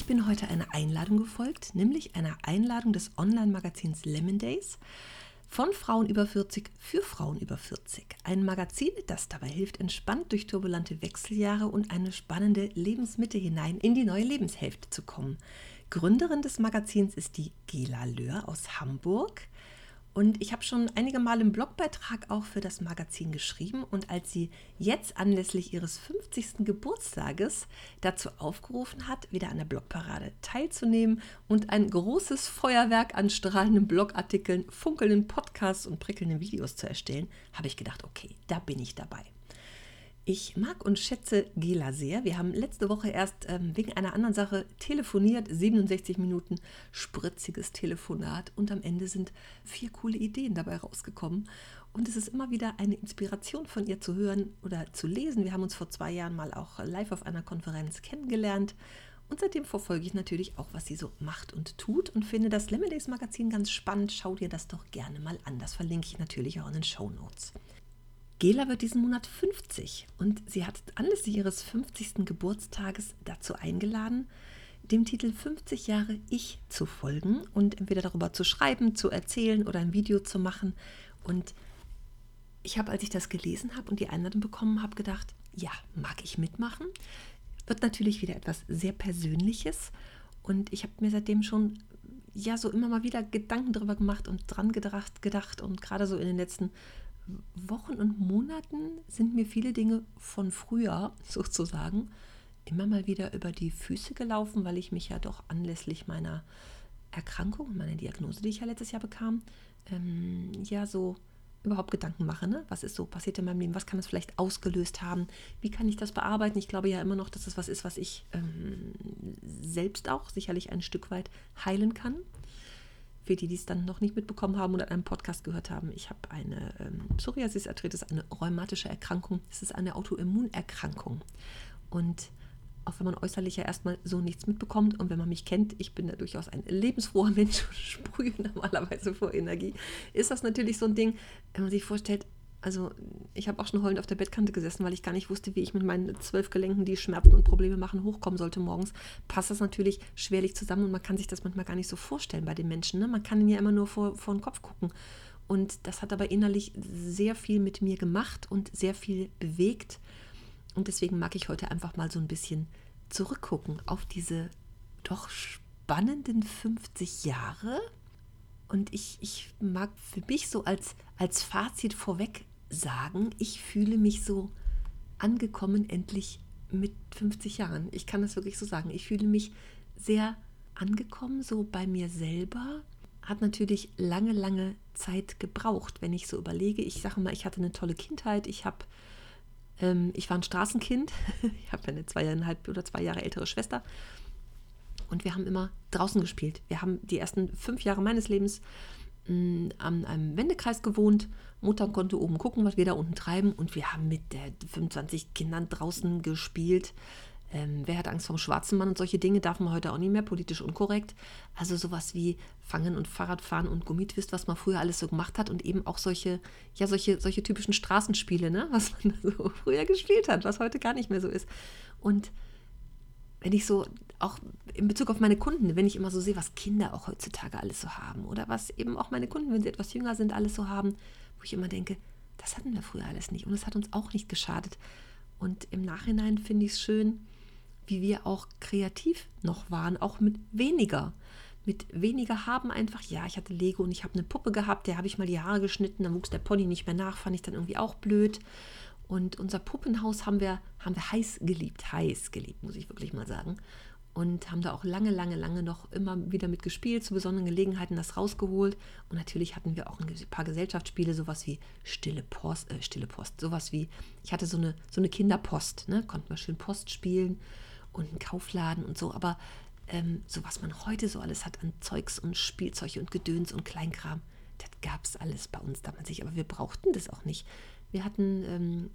Ich bin heute einer Einladung gefolgt, nämlich einer Einladung des Online-Magazins Lemon Days von Frauen über 40 für Frauen über 40. Ein Magazin, das dabei hilft, entspannt durch turbulente Wechseljahre und eine spannende Lebensmitte hinein in die neue Lebenshälfte zu kommen. Gründerin des Magazins ist die Gela Löhr aus Hamburg. Und ich habe schon einige Mal im Blogbeitrag auch für das Magazin geschrieben und als sie jetzt anlässlich ihres 50. Geburtstages dazu aufgerufen hat, wieder an der Blogparade teilzunehmen und ein großes Feuerwerk an strahlenden Blogartikeln, funkelnden Podcasts und prickelnden Videos zu erstellen, habe ich gedacht, okay, da bin ich dabei. Ich mag und schätze Gela sehr. Wir haben letzte Woche erst ähm, wegen einer anderen Sache telefoniert, 67 Minuten spritziges Telefonat und am Ende sind vier coole Ideen dabei rausgekommen. Und es ist immer wieder eine Inspiration von ihr zu hören oder zu lesen. Wir haben uns vor zwei Jahren mal auch live auf einer Konferenz kennengelernt und seitdem verfolge ich natürlich auch, was sie so macht und tut und finde das Lemondays Magazin ganz spannend. Schau dir das doch gerne mal an. Das verlinke ich natürlich auch in den Show Notes. Gela wird diesen Monat 50 und sie hat anlässlich ihres 50. Geburtstages dazu eingeladen, dem Titel 50 Jahre Ich zu folgen und entweder darüber zu schreiben, zu erzählen oder ein Video zu machen. Und ich habe, als ich das gelesen habe und die Einladung bekommen habe, gedacht, ja, mag ich mitmachen. Wird natürlich wieder etwas sehr Persönliches und ich habe mir seitdem schon ja so immer mal wieder Gedanken darüber gemacht und dran gedacht, gedacht und gerade so in den letzten Wochen und Monaten sind mir viele Dinge von früher sozusagen immer mal wieder über die Füße gelaufen, weil ich mich ja doch anlässlich meiner Erkrankung, meiner Diagnose, die ich ja letztes Jahr bekam, ähm, ja so überhaupt Gedanken mache. Ne? Was ist so passiert in meinem Leben? Was kann es vielleicht ausgelöst haben? Wie kann ich das bearbeiten? Ich glaube ja immer noch, dass es was ist, was ich ähm, selbst auch sicherlich ein Stück weit heilen kann für die, die es dann noch nicht mitbekommen haben oder einen Podcast gehört haben, ich habe eine ähm, Psoriasis-Arthritis, eine rheumatische Erkrankung. Es ist eine Autoimmunerkrankung. Und auch wenn man äußerlich ja erstmal so nichts mitbekommt und wenn man mich kennt, ich bin ja durchaus ein lebensfroher Mensch und sprühe normalerweise vor Energie, ist das natürlich so ein Ding, wenn man sich vorstellt, also ich habe auch schon heulend auf der Bettkante gesessen, weil ich gar nicht wusste, wie ich mit meinen zwölf Gelenken, die Schmerzen und Probleme machen, hochkommen sollte morgens. Passt das natürlich schwerlich zusammen und man kann sich das manchmal gar nicht so vorstellen bei den Menschen. Ne? Man kann ihnen ja immer nur vor, vor den Kopf gucken. Und das hat aber innerlich sehr viel mit mir gemacht und sehr viel bewegt. Und deswegen mag ich heute einfach mal so ein bisschen zurückgucken auf diese doch spannenden 50 Jahre. Und ich, ich mag für mich so als, als Fazit vorweg sagen, ich fühle mich so angekommen endlich mit 50 Jahren. Ich kann das wirklich so sagen. Ich fühle mich sehr angekommen, so bei mir selber. Hat natürlich lange, lange Zeit gebraucht, wenn ich so überlege. Ich sage mal, ich hatte eine tolle Kindheit. Ich habe, ähm, ich war ein Straßenkind. ich habe eine zweieinhalb oder zwei Jahre ältere Schwester. Und wir haben immer draußen gespielt. Wir haben die ersten fünf Jahre meines Lebens an einem Wendekreis gewohnt. Mutter konnte oben gucken, was wir da unten treiben. Und wir haben mit der 25 Kindern draußen gespielt. Ähm, wer hat Angst vom schwarzen Mann und solche Dinge darf man heute auch nicht mehr, politisch unkorrekt. Also sowas wie Fangen und Fahrradfahren und Gummitwist, was man früher alles so gemacht hat und eben auch solche, ja, solche, solche typischen Straßenspiele, ne? was man so früher gespielt hat, was heute gar nicht mehr so ist. Und wenn ich so auch in Bezug auf meine Kunden, wenn ich immer so sehe, was Kinder auch heutzutage alles so haben oder was eben auch meine Kunden, wenn sie etwas jünger sind, alles so haben, wo ich immer denke, das hatten wir früher alles nicht und es hat uns auch nicht geschadet. Und im Nachhinein finde ich es schön, wie wir auch kreativ noch waren, auch mit weniger. Mit weniger haben einfach, ja, ich hatte Lego und ich habe eine Puppe gehabt, der habe ich mal die Haare geschnitten, dann wuchs der Pony nicht mehr nach, fand ich dann irgendwie auch blöd. Und unser Puppenhaus haben wir, haben wir heiß geliebt, heiß geliebt, muss ich wirklich mal sagen. Und haben da auch lange, lange, lange noch immer wieder mitgespielt, zu besonderen Gelegenheiten das rausgeholt. Und natürlich hatten wir auch ein paar Gesellschaftsspiele, sowas wie Stille Post, äh, Stille Post, sowas wie, ich hatte so eine, so eine Kinderpost, ne? konnten wir schön Post spielen und einen Kaufladen und so. Aber ähm, so was man heute so alles hat an Zeugs und Spielzeug und Gedöns und Kleinkram, das gab es alles bei uns damals nicht. Aber wir brauchten das auch nicht. Wir hatten, ähm,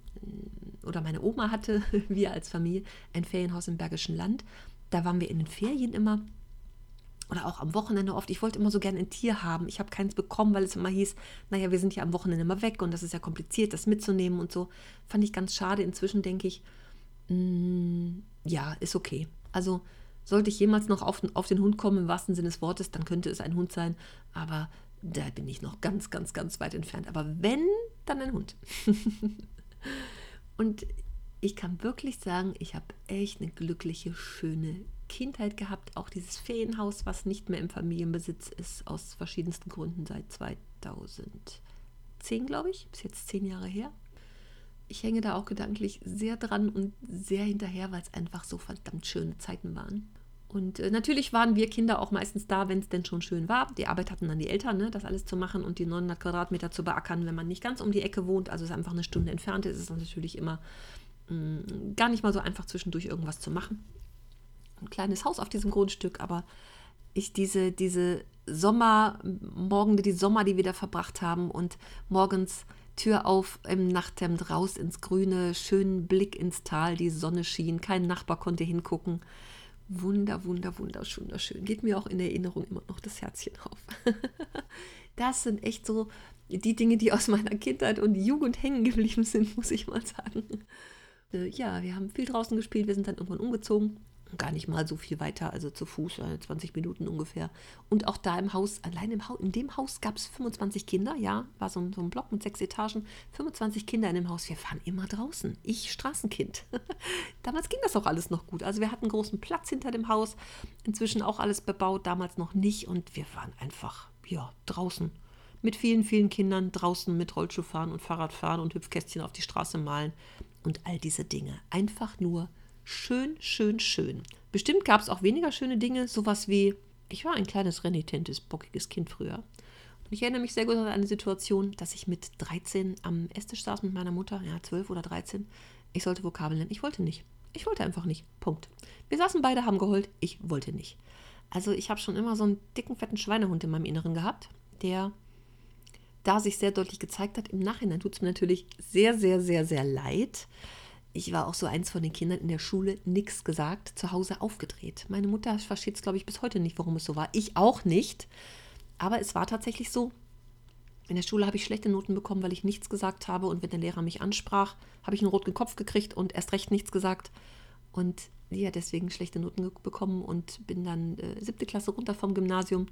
oder meine Oma hatte, wir als Familie, ein Ferienhaus im Bergischen Land. Da waren wir in den Ferien immer oder auch am Wochenende oft. Ich wollte immer so gerne ein Tier haben. Ich habe keins bekommen, weil es immer hieß, naja, wir sind ja am Wochenende immer weg und das ist ja kompliziert, das mitzunehmen und so. Fand ich ganz schade. Inzwischen denke ich, mm, ja, ist okay. Also sollte ich jemals noch auf, auf den Hund kommen, im wahrsten Sinne des Wortes, dann könnte es ein Hund sein. Aber da bin ich noch ganz, ganz, ganz weit entfernt. Aber wenn, dann ein Hund. und ich kann wirklich sagen, ich habe echt eine glückliche, schöne Kindheit gehabt. Auch dieses Ferienhaus, was nicht mehr im Familienbesitz ist, aus verschiedensten Gründen seit 2010, glaube ich. Ist jetzt zehn Jahre her. Ich hänge da auch gedanklich sehr dran und sehr hinterher, weil es einfach so verdammt schöne Zeiten waren. Und äh, natürlich waren wir Kinder auch meistens da, wenn es denn schon schön war. Die Arbeit hatten dann die Eltern, ne, das alles zu machen und die 900 Quadratmeter zu beackern, wenn man nicht ganz um die Ecke wohnt, also es einfach eine Stunde entfernt ist, ist es natürlich immer mh, mm, gar nicht mal so einfach zwischendurch irgendwas zu machen. Ein kleines Haus auf diesem Grundstück, aber ich diese, diese Sommermorgen, die Sommer, die wir da verbracht haben und morgens Tür auf im Nachthemd raus ins Grüne, schönen Blick ins Tal, die Sonne schien, kein Nachbar konnte hingucken wunder, wunder, wunderschön. Geht mir auch in Erinnerung immer noch das Herzchen auf. das sind echt so die Dinge, die aus meiner Kindheit und Jugend hängen geblieben sind, muss ich mal sagen. Äh, ja, wir haben viel draußen gespielt, wir sind dann irgendwann umgezogen gar nicht mal so viel weiter, also zu Fuß, 20 äh, Minuten ungefähr. Und auch da im Haus, allein im Haus, in dem Haus gab es 25 Kinder, ja, war so ein, so ein Block mit sechs Etagen, 25 Kinder in dem Haus. Wir fahren immer draußen. Ich Straßenkind. damals ging das auch alles noch gut. Also wir hatten großen Platz hinter dem Haus, inzwischen auch alles bebaut, damals noch nicht. Und wir waren einfach, ja, draußen. Mit vielen, vielen Kindern draußen mit Rollschuh fahren und Fahrrad fahren und Hüpfkästchen auf die Straße malen und all diese Dinge. Einfach nur schön, schön, schön. Bestimmt gab es auch weniger schöne Dinge, sowas wie, ich war ein kleines renitentes, bockiges Kind früher. Und ich erinnere mich sehr gut an eine Situation, dass ich mit 13 am Esstisch saß mit meiner Mutter, ja, 12 oder 13. Ich sollte Vokabeln lernen. Ich wollte nicht. Ich wollte einfach nicht. Punkt. Wir saßen beide, haben geheult. Ich wollte nicht. Also ich habe schon immer so einen dicken, fetten Schweinehund in meinem Inneren gehabt, der da sich sehr deutlich gezeigt hat. Im Nachhinein tut es mir natürlich sehr, sehr, sehr, sehr leid ich war auch so eins von den Kindern in der Schule, nichts gesagt, zu Hause aufgedreht. Meine Mutter versteht es, glaube ich, bis heute nicht, warum es so war. Ich auch nicht. Aber es war tatsächlich so. In der Schule habe ich schlechte Noten bekommen, weil ich nichts gesagt habe. Und wenn der Lehrer mich ansprach, habe ich einen roten Kopf gekriegt und erst recht nichts gesagt. Und ja, deswegen schlechte Noten bekommen und bin dann äh, siebte Klasse runter vom Gymnasium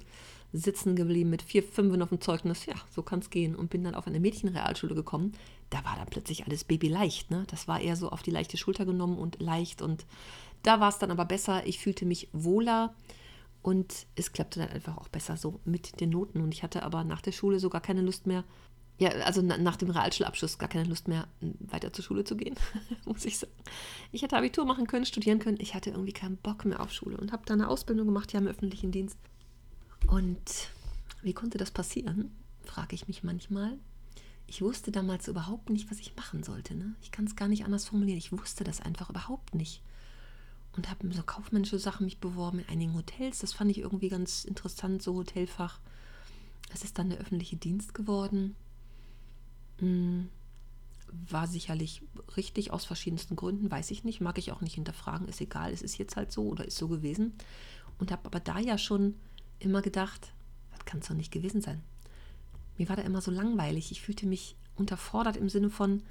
sitzen geblieben mit vier Fünfen auf dem Zeugnis. Ja, so kann es gehen. Und bin dann auf eine Mädchenrealschule gekommen. Da war dann plötzlich alles babyleicht. Ne? Das war eher so auf die leichte Schulter genommen und leicht. Und da war es dann aber besser. Ich fühlte mich wohler und es klappte dann einfach auch besser so mit den Noten. Und ich hatte aber nach der Schule sogar keine Lust mehr, ja, also nach dem Realschulabschluss gar keine Lust mehr, weiter zur Schule zu gehen, muss ich sagen. Ich hätte Abitur machen können, studieren können. Ich hatte irgendwie keinen Bock mehr auf Schule und habe dann eine Ausbildung gemacht, ja, im öffentlichen Dienst. Und wie konnte das passieren, frage ich mich manchmal. Ich wusste damals überhaupt nicht, was ich machen sollte. Ne? Ich kann es gar nicht anders formulieren. Ich wusste das einfach überhaupt nicht. Und habe so kaufmännische Sachen mich beworben in einigen Hotels. Das fand ich irgendwie ganz interessant, so Hotelfach. Es ist dann der öffentliche Dienst geworden. Hm, war sicherlich richtig aus verschiedensten Gründen, weiß ich nicht, mag ich auch nicht hinterfragen, ist egal, es ist jetzt halt so oder ist so gewesen. Und habe aber da ja schon immer gedacht, das kann es doch nicht gewesen sein. Mir war da immer so langweilig. Ich fühlte mich unterfordert im Sinne von,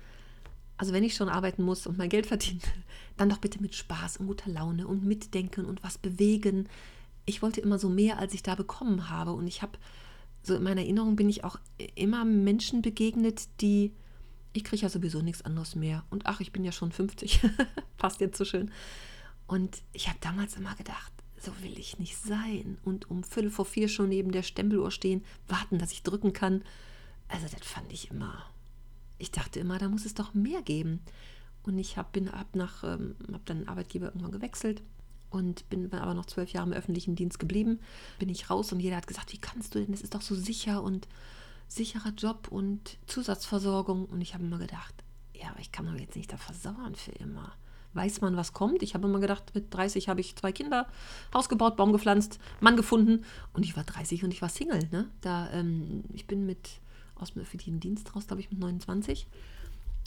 also wenn ich schon arbeiten muss und mein Geld verdienen, dann doch bitte mit Spaß und guter Laune und mitdenken und was bewegen. Ich wollte immer so mehr, als ich da bekommen habe. Und ich habe, so in meiner Erinnerung bin ich auch immer Menschen begegnet, die, ich kriege ja sowieso nichts anderes mehr. Und ach, ich bin ja schon 50, passt jetzt so schön. Und ich habe damals immer gedacht, so will ich nicht sein. Und um Viertel vor vier schon neben der Stempeluhr stehen, warten, dass ich drücken kann. Also das fand ich immer. Ich dachte immer, da muss es doch mehr geben. Und ich habe hab ähm, habe dann Arbeitgeber irgendwann gewechselt und bin aber noch zwölf Jahre im öffentlichen Dienst geblieben. Bin ich raus und jeder hat gesagt, wie kannst du denn? Das ist doch so sicher und sicherer Job und Zusatzversorgung. Und ich habe immer gedacht, ja, aber ich kann doch jetzt nicht da versauern für immer. weiß man, was kommt. Ich habe immer gedacht, mit 30 habe ich zwei Kinder, Haus gebaut, Baum gepflanzt, Mann gefunden und ich war 30 und ich war Single. Ne? Da, ähm, ich bin mit aus dem öffentlichen Dienst raus, glaube ich, mit 29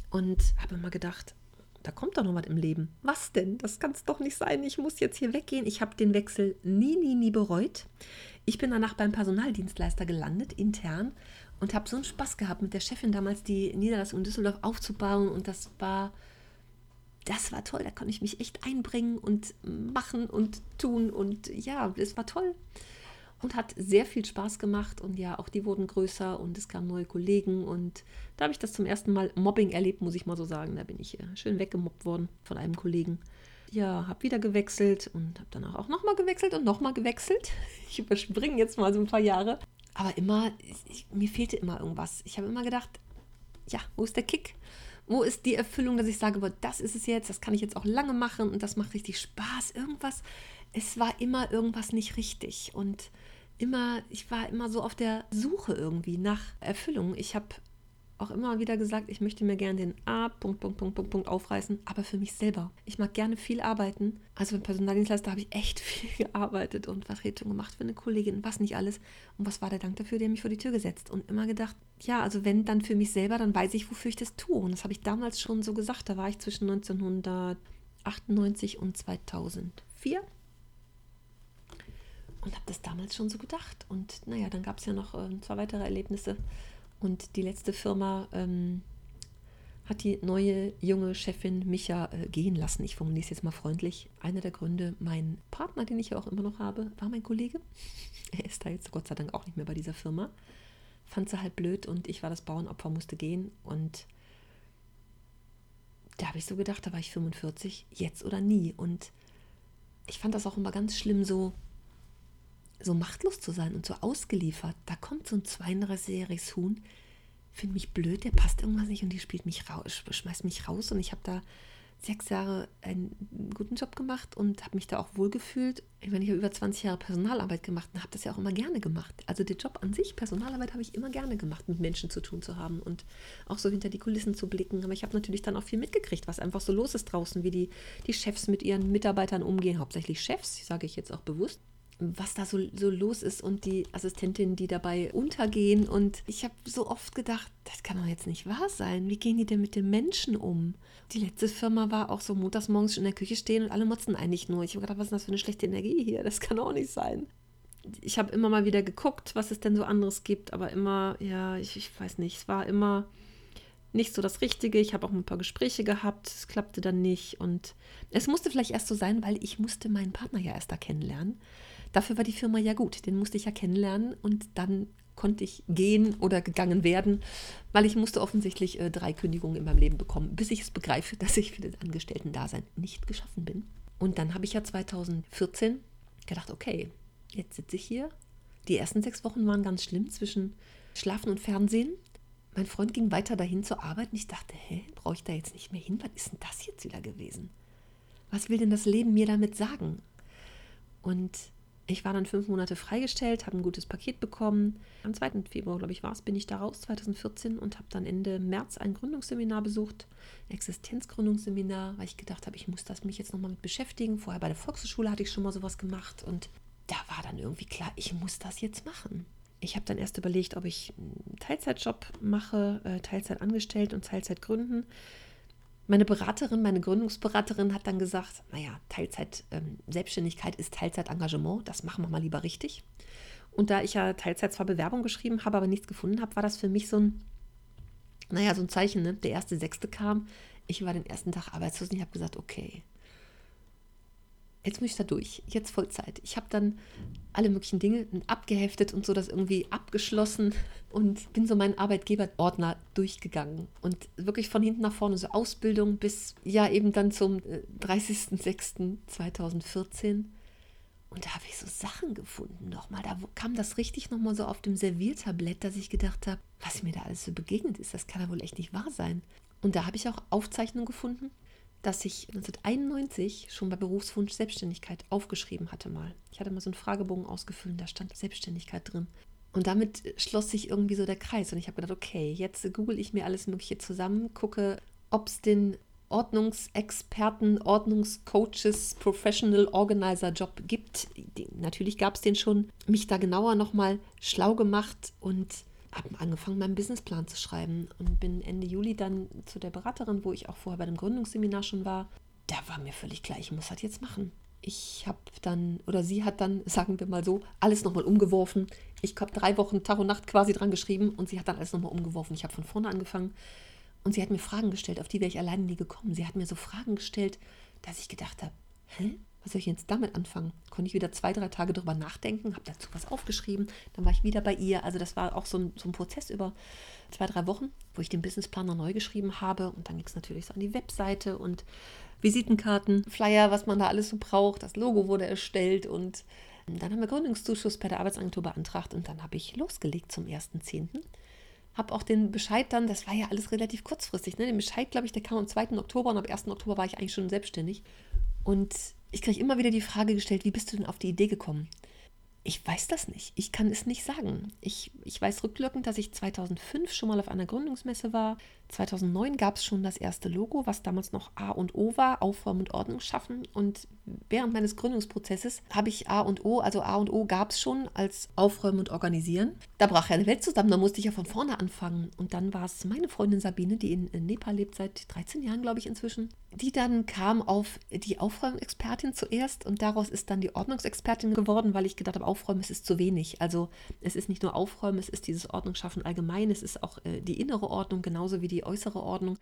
und habe immer gedacht, da kommt doch noch was im Leben. Was denn? Das kann es doch nicht sein. Ich muss jetzt hier weggehen. Ich habe den Wechsel nie, nie, nie bereut. Ich bin danach beim Personaldienstleister gelandet, intern, und habe so einen Spaß gehabt, mit der Chefin damals die Niederlassung in Düsseldorf aufzubauen. Und das war, das war toll. Da konnte ich mich echt einbringen und machen und tun. Und ja, es war toll und hat sehr viel Spaß gemacht. Und ja, auch die wurden größer und es kamen neue Kollegen. Und da habe ich das zum ersten Mal Mobbing erlebt, muss ich mal so sagen. Da bin ich äh, schön weggemobbt worden von einem Kollegen. Ja, habe wieder gewechselt und habe danach auch nochmal gewechselt und nochmal gewechselt. Ich überspringe jetzt mal so ein paar Jahre. Aber immer, ich, mir fehlte immer irgendwas. Ich habe immer gedacht, ja, wo ist der Kick? Wo ist die Erfüllung, dass ich sage, boah, das ist es jetzt, das kann ich jetzt auch lange machen und das macht richtig Spaß. Irgendwas, es war immer irgendwas nicht richtig. Und immer, ich war immer so auf der Suche irgendwie nach Erfüllung. Ich habe auch immer wieder gesagt, ich möchte mir gerne den A, Punkt, Punkt, Punkt, Punkt, Punkt aufreißen, aber für mich selber. Ich mag gerne viel arbeiten. Also beim Personaldienstleister habe ich echt viel gearbeitet und Vertretung gemacht für eine Kollegin, was nicht alles. Und was war der Dank dafür? Der mich vor die Tür gesetzt und immer gedacht, ja, also wenn dann für mich selber, dann weiß ich, wofür ich das tue. Und das habe ich damals schon so gesagt. Da war ich zwischen 1998 und 2004 und habe das damals schon so gedacht. Und naja, dann gab es ja noch äh, zwei weitere Erlebnisse. Und die letzte Firma ähm, hat die neue junge Chefin Micha äh, gehen lassen. Ich formuliere es jetzt mal freundlich. Einer der Gründe, mein Partner, den ich ja auch immer noch habe, war mein Kollege. Er ist da jetzt Gott sei Dank auch nicht mehr bei dieser Firma. Fand sie halt blöd und ich war das Bauernopfer, musste gehen. Und da habe ich so gedacht, da war ich 45, jetzt oder nie. Und ich fand das auch immer ganz schlimm, so so machtlos zu sein und so ausgeliefert. Da kommt so ein 32-jähriges Huhn, finde mich blöd, der passt irgendwas nicht und die spielt mich raus, schmeißt mich raus und ich habe da sechs Jahre einen guten Job gemacht und habe mich da auch wohlgefühlt. Ich meine, ich habe über 20 Jahre Personalarbeit gemacht und habe das ja auch immer gerne gemacht. Also der Job an sich, Personalarbeit, habe ich immer gerne gemacht, mit Menschen zu tun zu haben und auch so hinter die Kulissen zu blicken. Aber ich habe natürlich dann auch viel mitgekriegt, was einfach so los ist draußen, wie die, die Chefs mit ihren Mitarbeitern umgehen, hauptsächlich Chefs, sage ich jetzt auch bewusst was da so, so los ist und die Assistentinnen, die dabei untergehen. Und ich habe so oft gedacht, das kann doch jetzt nicht wahr sein. Wie gehen die denn mit den Menschen um? Die letzte Firma war auch so montags morgens schon in der Küche stehen und alle motzen eigentlich nur. Ich habe gedacht, was ist das für eine schlechte Energie hier? Das kann auch nicht sein. Ich habe immer mal wieder geguckt, was es denn so anderes gibt, aber immer, ja, ich, ich weiß nicht, es war immer nicht so das Richtige. Ich habe auch ein paar Gespräche gehabt, es klappte dann nicht und es musste vielleicht erst so sein, weil ich musste meinen Partner ja erst da kennenlernen. Dafür war die Firma ja gut, den musste ich ja kennenlernen und dann konnte ich gehen oder gegangen werden, weil ich musste offensichtlich äh, drei Kündigungen in meinem Leben bekommen, bis ich es begreife, dass ich für das Angestellten-Dasein nicht geschaffen bin. Und dann habe ich ja 2014 gedacht, okay, jetzt sitze ich hier. Die ersten sechs Wochen waren ganz schlimm zwischen Schlafen und Fernsehen. Mein Freund ging weiter dahin zur Arbeit und ich dachte, hä, brauche ich da jetzt nicht mehr hin? Was ist denn das jetzt wieder gewesen? Was will denn das Leben mir damit sagen? Und ich war dann fünf Monate freigestellt, habe ein gutes Paket bekommen. Am 2. Februar, glaube ich, war es, bin ich da raus, 2014, und habe dann Ende März ein Gründungsseminar besucht, ein Existenzgründungsseminar, weil ich gedacht habe, ich muss das mich jetzt nochmal mit beschäftigen. Vorher bei der Volkshochschule hatte ich schon mal sowas gemacht und da war dann irgendwie klar, ich muss das jetzt machen. Ich habe dann erst überlegt, ob ich einen Teilzeitjob mache, äh, Teilzeit angestellt und Teilzeit gründen. Meine Beraterin, meine Gründungsberaterin hat dann gesagt, naja, Teilzeit ähm, Selbstständigkeit ist Teilzeitengagement, das machen wir mal lieber richtig. Und da ich ja Teilzeit zwar Bewerbung geschrieben habe, aber nichts gefunden habe, war das für mich so ein, naja, so ein Zeichen. Ne? Der erste Sechste kam, ich war den ersten Tag arbeitslos und ich habe gesagt, okay, jetzt muss ich da durch, jetzt Vollzeit. Ich habe dann alle möglichen Dinge abgeheftet und so das irgendwie abgeschlossen und bin so meinen Arbeitgeberordner durchgegangen und wirklich von hinten nach vorne, so Ausbildung bis ja eben dann zum 30.06.2014. Äh, und da habe ich so Sachen gefunden nochmal. Da kam das richtig nochmal so auf dem Serviertablett, dass ich gedacht habe, was mir da alles so begegnet ist, das kann ja wohl echt nicht wahr sein. Und da habe ich auch Aufzeichnungen gefunden dass ich 1991 schon bei Berufswunsch Selbstständigkeit aufgeschrieben hatte mal. Ich hatte mal so einen Fragebogen ausgefüllt, da stand Selbstständigkeit drin. Und damit schloss sich irgendwie so der Kreis. Und ich habe gedacht, okay, jetzt google ich mir alles Mögliche zusammen, gucke, ob es den Ordnungsexperten, Ordnungscoaches, Professional Organizer Job gibt. Natürlich gab es den schon. Mich da genauer nochmal schlau gemacht und habe angefangen, meinen Businessplan zu schreiben und bin Ende Juli dann zu der Beraterin, wo ich auch vorher bei dem Gründungsseminar schon war. Da war mir völlig klar, ich muss das jetzt machen. Ich habe dann, oder sie hat dann, sagen wir mal so, alles nochmal umgeworfen. Ich habe drei Wochen Tag und Nacht quasi dran geschrieben und sie hat dann alles nochmal umgeworfen. Ich habe von vorne angefangen und sie hat mir Fragen gestellt, auf die wäre ich alleine nie gekommen. Sie hat mir so Fragen gestellt, dass ich gedacht habe, hä? Was soll ich jetzt damit anfangen? Konnte ich wieder zwei, drei Tage drüber nachdenken, habe dazu was aufgeschrieben, dann war ich wieder bei ihr. Also das war auch so ein, so ein Prozess über zwei, drei Wochen, wo ich den Businessplaner neu geschrieben habe. Und dann ging es natürlich so an die Webseite und Visitenkarten, Flyer, was man da alles so braucht. Das Logo wurde erstellt und dann haben wir Gründungszuschuss bei der Arbeitsagentur beantragt und dann habe ich losgelegt zum 1.10. Habe auch den Bescheid dann, das war ja alles relativ kurzfristig, ne? den Bescheid, glaube ich, der kam am 2. Oktober und am 1. Oktober war ich eigentlich schon selbstständig. Und ich kriege immer wieder die Frage gestellt, wie bist du denn auf die Idee gekommen? Ich weiß das nicht. Ich kann es nicht sagen. Ich, ich weiß rückwirkend, dass ich 2005 schon mal auf einer Gründungsmesse war. 2009 gab es schon das erste Logo, was damals noch A und O war, Aufräumen und Ordnung schaffen. Und während meines Gründungsprozesses habe ich A und O, also A und O gab es schon als Aufräumen und Organisieren. Da brach ja eine Welt zusammen, da musste ich ja von vorne anfangen. Und dann war es meine Freundin Sabine, die in, Nepal lebt seit 13 Jahren, glaube ich, inzwischen. Die dann kam auf die Aufräumexpertin zuerst und daraus ist dann die Ordnungsexpertin geworden, weil ich gedacht habe, Aufräumen, es ist zu wenig. Also es ist nicht nur Aufräumen, es ist dieses Ordnungsschaffen allgemein, es ist auch äh, die innere Ordnung genauso wie die äußere Ordnung.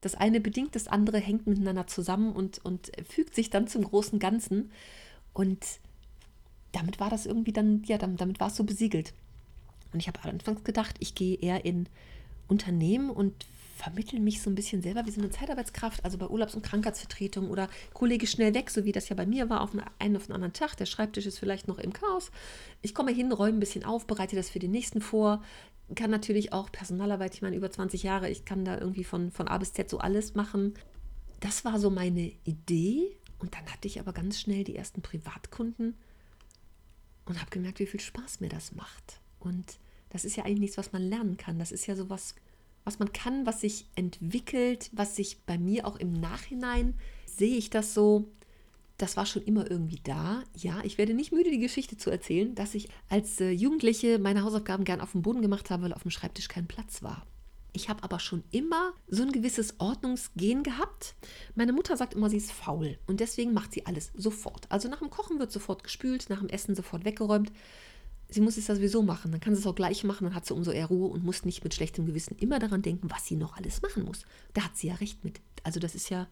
Das eine bedingt das andere, hängt miteinander zusammen und, und fügt sich dann zum großen Ganzen. Und damit war das irgendwie dann, ja, damit, damit war es so besiegelt. Und ich habe anfangs gedacht, ich gehe eher in Unternehmen und vermitteln mich so ein bisschen selber wie so eine Zeitarbeitskraft, also bei Urlaubs- und Krankheitsvertretung oder Kollege schnell weg, so wie das ja bei mir war, auf einen auf einen anderen Tag. Der Schreibtisch ist vielleicht noch im Chaos. Ich komme hin, räume ein bisschen auf, bereite das für den nächsten vor. Kann natürlich auch Personalarbeit, ich meine, über 20 Jahre, ich kann da irgendwie von, von A bis Z so alles machen. Das war so meine Idee. Und dann hatte ich aber ganz schnell die ersten Privatkunden und habe gemerkt, wie viel Spaß mir das macht. Und das ist ja eigentlich nichts, was man lernen kann. Das ist ja sowas, was man kann, was sich entwickelt, was sich bei mir auch im Nachhinein sehe ich das so. Das war schon immer irgendwie da. Ja, ich werde nicht müde, die Geschichte zu erzählen, dass ich als äh, Jugendliche meine Hausaufgaben gern auf dem Boden gemacht habe, weil auf dem Schreibtisch kein Platz war. Ich habe aber schon immer so ein gewisses Ordnungsgehen gehabt. Meine Mutter sagt immer, sie ist faul und deswegen macht sie alles sofort. Also nach dem Kochen wird sofort gespült, nach dem Essen sofort weggeräumt sie muss es ja sowieso machen. Dann kann sie es auch gleich machen, dann hat sie umso eher Ruhe und muss nicht mit schlechtem Gewissen immer daran denken, was sie noch alles machen muss. Da hat sie ja recht mit. Also das ist ja,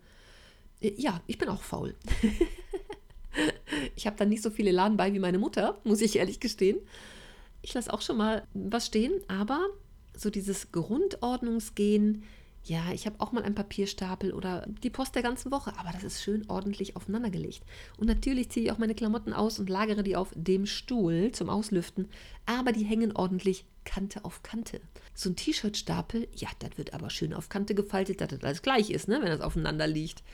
ja, ich bin auch faul. ich habe dann nicht so viele Laden bei wie meine Mutter, muss ich ehrlich gestehen. Ich lasse auch schon mal was stehen, aber so dieses Grundordnungsgehen, ja, ich habe auch mal einen Papierstapel oder die Post der ganzen Woche, aber das ist schön ordentlich aufeinandergelegt. Und natürlich ziehe ich auch meine Klamotten aus und lagere die auf dem Stuhl zum Auslüften, aber die hängen ordentlich Kante auf Kante. So ein T-Shirt-Stapel, ja, das wird aber schön auf Kante gefaltet, dass das alles gleich ist, ne, wenn das aufeinander liegt.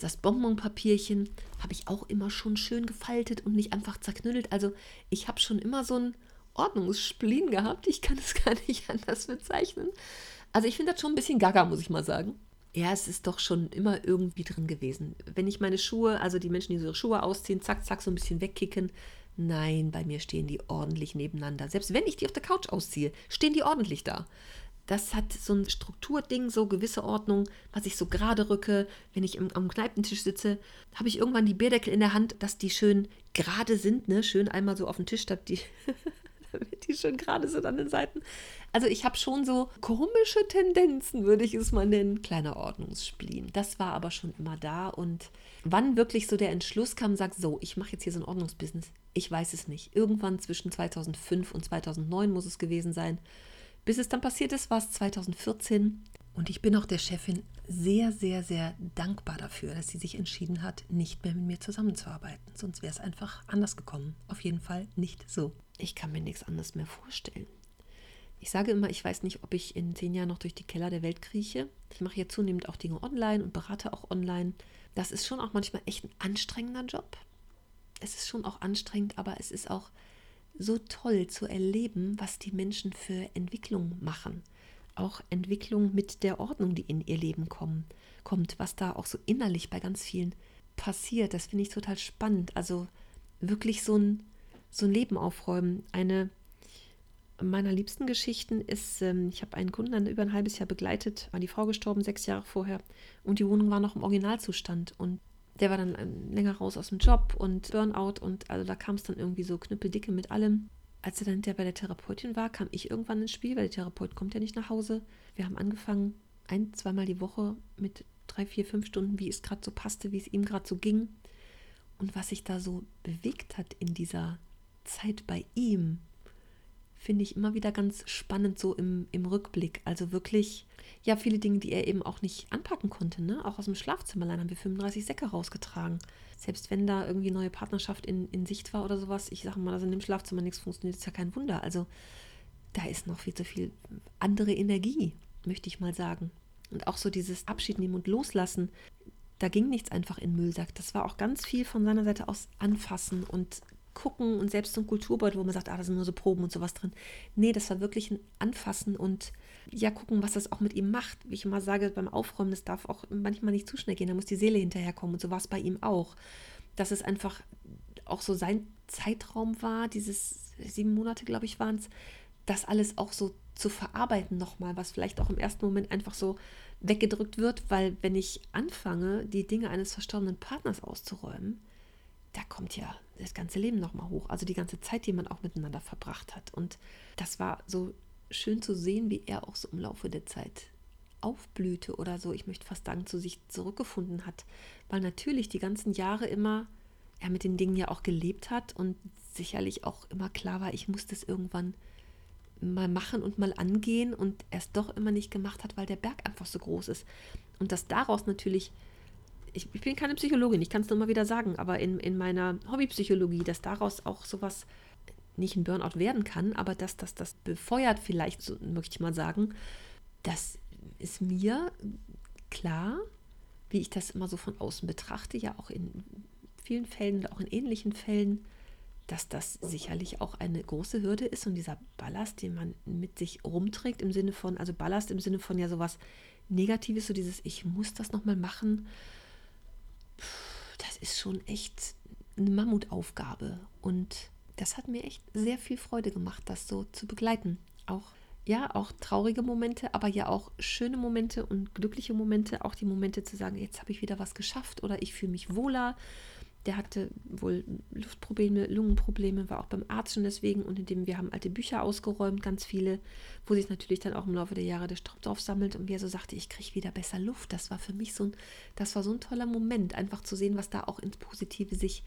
Das Bonbonpapierchen habe ich auch immer schon schön gefaltet und nicht einfach zerknüttelt. Also ich habe schon immer so ein Ordnungsspleen gehabt. Ich kann es gar nicht anders bezeichnen. Also ich finde das schon ein bisschen gaga, muss ich mal sagen. Ja, es ist doch schon immer irgendwie drin gewesen. Wenn ich meine Schuhe, also die Menschen, die so ihre Schuhe ausziehen, zack, zack, so ein bisschen wegkicken. Nein, bei mir stehen die ordentlich nebeneinander. Selbst wenn ich die auf der Couch ausziehe, stehen die ordentlich da. Das hat so ein Strukturding, so gewisse Ordnung, was ich so gerade rücke. Wenn ich am Kneipentisch sitze, habe ich irgendwann die Bierdeckel in der Hand, dass die schön gerade sind, ne? Schön einmal so auf den Tisch, statt die damit die schon gerade sind an den Seiten. Also ich habe schon so komische Tendenzen, würde ich es mal nennen. Kleiner Ordnungsspleen. Das war aber schon immer da. Und wann wirklich so der Entschluss kam, sagt, so, ich mache jetzt hier so ein Ordnungsbusiness. Ich weiß es nicht. Irgendwann zwischen 2005 und 2009 muss es gewesen sein. Bis es dann passiert ist, war es 2014. Und ich bin auch der Chefin sehr, sehr, sehr dankbar dafür, dass sie sich entschieden hat, nicht mehr mit mir zusammenzuarbeiten. Sonst wäre es einfach anders gekommen. Auf jeden Fall nicht so. Ich kann mir nichts anderes mehr vorstellen. Ich sage immer, ich weiß nicht, ob ich in zehn Jahren noch durch die Keller der Welt krieche. Ich mache ja zunehmend auch Dinge online und berate auch online. Das ist schon auch manchmal echt ein anstrengender Job. Es ist schon auch anstrengend, aber es ist auch so toll zu erleben, was die Menschen für Entwicklungen machen. Auch Entwicklung mit der Ordnung, die in ihr Leben kommen, kommt, was da auch so innerlich bei ganz vielen passiert. Das finde ich total spannend. Also wirklich so ein, so ein Leben aufräumen. Eine meiner liebsten Geschichten ist, ähm, ich habe einen Kunden dann über ein halbes Jahr begleitet, war die Frau gestorben, sechs Jahre vorher, und die Wohnung war noch im Originalzustand. Und der war dann ähm, länger raus aus dem Job und Burnout und also da kam es dann irgendwie so knüppeldicke mit allem. Als er dann der bei der Therapeutin war, kam ich irgendwann ins Spiel, weil der Therapeut kommt ja nicht nach Hause. Wir haben angefangen, ein, zweimal die Woche mit drei, vier, fünf Stunden, wie es gerade so passte, wie es ihm gerade so ging. Und was sich da so bewegt hat in dieser Zeit bei ihm, finde ich immer wieder ganz spannend so im, im Rückblick. Also wirklich, ja, viele Dinge, die er eben auch nicht anpacken konnte. Ne? Auch aus dem Schlafzimmerlein haben wir 35 Säcke rausgetragen. Selbst wenn da irgendwie neue Partnerschaft in, in Sicht war oder sowas, ich sage mal, dass in dem Schlafzimmer nichts funktioniert, ist ja kein Wunder. Also da ist noch viel zu viel andere Energie, möchte ich mal sagen. Und auch so dieses Abschied nehmen und loslassen, da ging nichts einfach in Müllsack. Das war auch ganz viel von seiner Seite aus anfassen und gucken und selbst so ein Kulturbeutel, wo man sagt, ah, da sind nur so Proben und sowas drin. Nee, das war wirklich ein Anfassen und ja, gucken, was das auch mit ihm macht. Wie ich immer sage, beim Aufräumen, das darf auch manchmal nicht zu schnell gehen, da muss die Seele hinterherkommen und so war es bei ihm auch. Dass es einfach auch so sein Zeitraum war, dieses sieben Monate, glaube ich, waren es, das alles auch so zu verarbeiten nochmal, was vielleicht auch im ersten Moment einfach so weggedrückt wird, weil wenn ich anfange, die Dinge eines verstorbenen Partners auszuräumen, da kommt ja das ganze Leben nochmal hoch. Also die ganze Zeit, die man auch miteinander verbracht hat. Und das war so schön zu sehen, wie er auch so im Laufe der Zeit aufblühte oder so, ich möchte fast sagen, zu sich zurückgefunden hat. Weil natürlich die ganzen Jahre immer er mit den Dingen ja auch gelebt hat und sicherlich auch immer klar war, ich muss das irgendwann mal machen und mal angehen und er es doch immer nicht gemacht hat, weil der Berg einfach so groß ist. Und dass daraus natürlich ich, ich bin keine Psychologin, ich kann es nur mal wieder sagen, aber in, in meiner Hobbypsychologie, dass daraus auch sowas nicht ein Burnout werden kann, aber dass das das befeuert vielleicht, so möchte ich mal sagen, das ist mir klar, wie ich das immer so von außen betrachte, ja auch in vielen Fällen, auch in ähnlichen Fällen, dass das sicherlich auch eine große Hürde ist und dieser Ballast, den man mit sich rumträgt, im Sinne von, also Ballast im Sinne von ja sowas Negatives, so dieses, ich muss das nochmal machen das ist schon echt eine Mammutaufgabe. Und das hat mir echt sehr viel Freude gemacht, das so zu begleiten. Auch ja, auch traurige Momente, aber ja auch schöne Momente und glückliche Momente, auch die Momente zu sagen, jetzt habe ich wieder was geschafft oder ich fühle mich wohler der hatte wohl Luftprobleme, Lungenprobleme, war auch beim Arzt schon deswegen und indem wir haben alte Bücher ausgeräumt, ganz viele, wo sich natürlich dann auch im Laufe der Jahre der Staub drauf sammelt und er so sagte, ich kriege wieder besser Luft. Das war für mich so ein, das war so ein toller Moment, einfach zu sehen, was da auch ins Positive sich,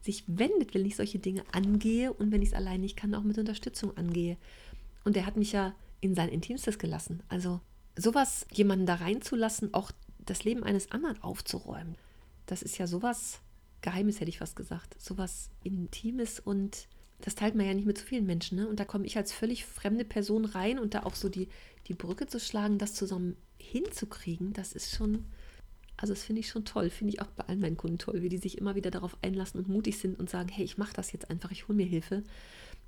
sich wendet, wenn ich solche Dinge angehe und wenn ich es allein nicht kann, auch mit Unterstützung angehe. Und er hat mich ja in sein Intimstes gelassen. Also sowas, jemanden da reinzulassen, auch das Leben eines anderen aufzuräumen, das ist ja sowas, Geheimes, hätte ich fast gesagt. Sowas Intimes und das teilt man ja nicht mit so vielen Menschen. Ne? Und da komme ich als völlig fremde Person rein und da auch so die, die Brücke zu schlagen, das zusammen hinzukriegen, das ist schon, also das finde ich schon toll. Finde ich auch bei allen meinen Kunden toll, wie die sich immer wieder darauf einlassen und mutig sind und sagen, hey, ich mache das jetzt einfach, ich hole mir Hilfe.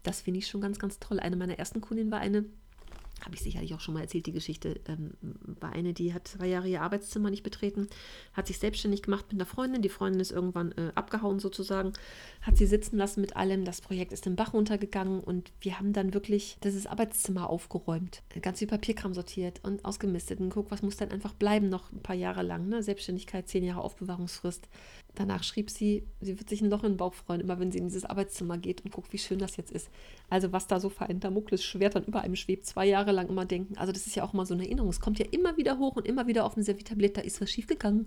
Das finde ich schon ganz, ganz toll. Eine meiner ersten Kundinnen war eine, habe ich sicherlich auch schon mal erzählt, die Geschichte, ähm, war eine, die hat zwei Jahre ihr Arbeitszimmer nicht betreten, hat sich selbstständig gemacht mit einer Freundin. Die Freundin ist irgendwann äh, abgehauen sozusagen, hat sie sitzen lassen mit allem. Das Projekt ist den Bach runtergegangen und wir haben dann wirklich dieses Arbeitszimmer aufgeräumt, ganz viel Papierkram sortiert und ausgemistet und guck, was muss dann einfach bleiben noch ein paar Jahre lang. Ne? Selbstständigkeit, zehn Jahre Aufbewahrungsfrist. Danach schrieb sie, sie wird sich ein Loch in den Bauch freuen, immer wenn sie in dieses Arbeitszimmer geht und guckt, wie schön das jetzt ist. Also was da so für ein Damoklesschwert dann über einem schwebt, zwei Jahre lang immer denken. Also das ist ja auch mal so eine Erinnerung. Es kommt ja immer wieder hoch und immer wieder auf ein Servitablett, da ist was schiefgegangen.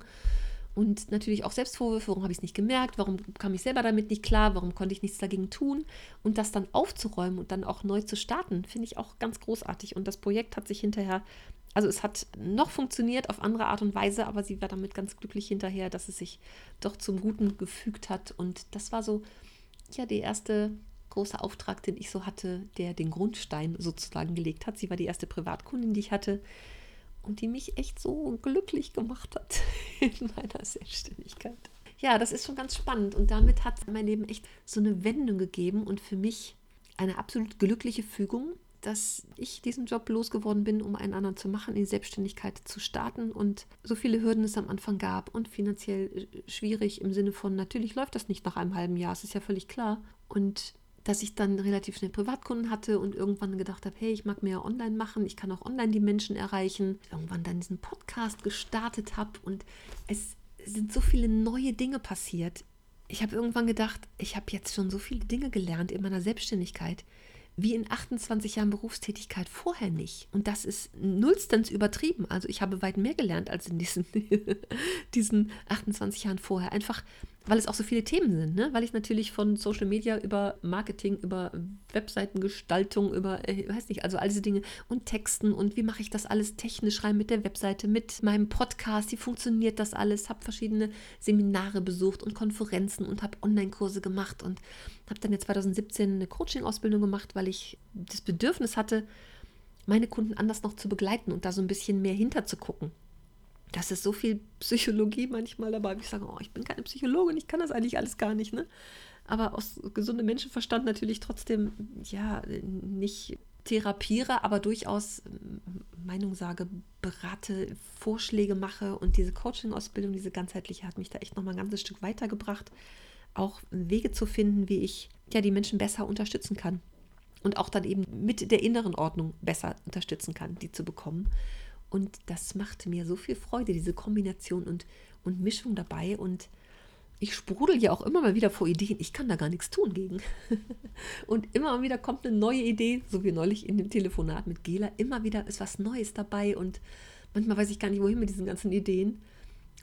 Und natürlich auch Selbstvorwürfe, warum habe ich es nicht gemerkt, warum kam ich selber damit nicht klar, warum konnte ich nichts dagegen tun. Und das dann aufzuräumen und dann auch neu zu starten, finde ich auch ganz großartig. Und das Projekt hat sich hinterher, also es hat noch funktioniert auf andere Art und Weise, aber sie war damit ganz glücklich hinterher, dass es sich doch zum Guten gefügt hat. Und das war so, ja, der erste große Auftrag, den ich so hatte, der den Grundstein sozusagen gelegt hat. Sie war die erste Privatkundin, die ich hatte und die mich echt so glücklich gemacht hat in meiner Selbstständigkeit. Ja, das ist schon ganz spannend und damit hat mein Leben echt so eine Wendung gegeben und für mich eine absolut glückliche Fügung, dass ich diesen Job losgeworden bin, um einen anderen zu machen, in die Selbstständigkeit zu starten und so viele Hürden es am Anfang gab und finanziell äh, schwierig im Sinne von, natürlich läuft das nicht nach einem halben Jahr, es ist ja völlig klar. Und dass ich dann relativ schnell Privatkunden hatte und irgendwann gedacht habe, hey, ich mag mehr online machen, ich kann auch online die Menschen erreichen. Irgendwann dann diesen Podcast gestartet habe und es sind so viele neue Dinge passiert. Ich habe irgendwann gedacht, ich habe jetzt schon so viele Dinge gelernt in meiner Selbstständigkeit, wie in 28 Jahren Berufstätigkeit vorher nicht. Und das ist nullstens übertrieben. Also ich habe weit mehr gelernt als in diesen, diesen 28 Jahren vorher. Einfach weil es auch so viele Themen sind, ne? weil ich natürlich von Social Media über Marketing, über Webseitengestaltung, über, äh, weiß nicht, also all diese Dinge und Texten und wie mache ich das alles technisch rein mit der Webseite, mit meinem Podcast, wie funktioniert das alles, habe verschiedene Seminare besucht und Konferenzen und habe Online-Kurse gemacht und habe dann jetzt 2017 eine Coaching-Ausbildung gemacht, weil ich das Bedürfnis hatte, meine Kunden anders noch zu begleiten und da so ein bisschen mehr hinter zu gucken das ist so viel Psychologie manchmal dabei. Ich sage, oh, ich bin keine Psychologin, ich kann das eigentlich alles gar nicht. Ne? Aber aus gesundem Menschenverstand natürlich trotzdem, ja, nicht therapiere, aber durchaus Meinung sage, berate, Vorschläge mache und diese Coaching-Ausbildung, diese ganzheitliche, hat mich da echt nochmal ein ganzes Stück weitergebracht, auch Wege zu finden, wie ich ja die Menschen besser unterstützen kann und auch dann eben mit der inneren Ordnung besser unterstützen kann, die zu bekommen. Und das macht mir so viel Freude, diese Kombination und, und Mischung dabei. Und ich sprudel ja auch immer mal wieder vor Ideen. Ich kann da gar nichts tun gegen. und immer wieder kommt eine neue Idee, so wie neulich in dem Telefonat mit Gela. Immer wieder ist was Neues dabei und manchmal weiß ich gar nicht, wohin mit diesen ganzen Ideen.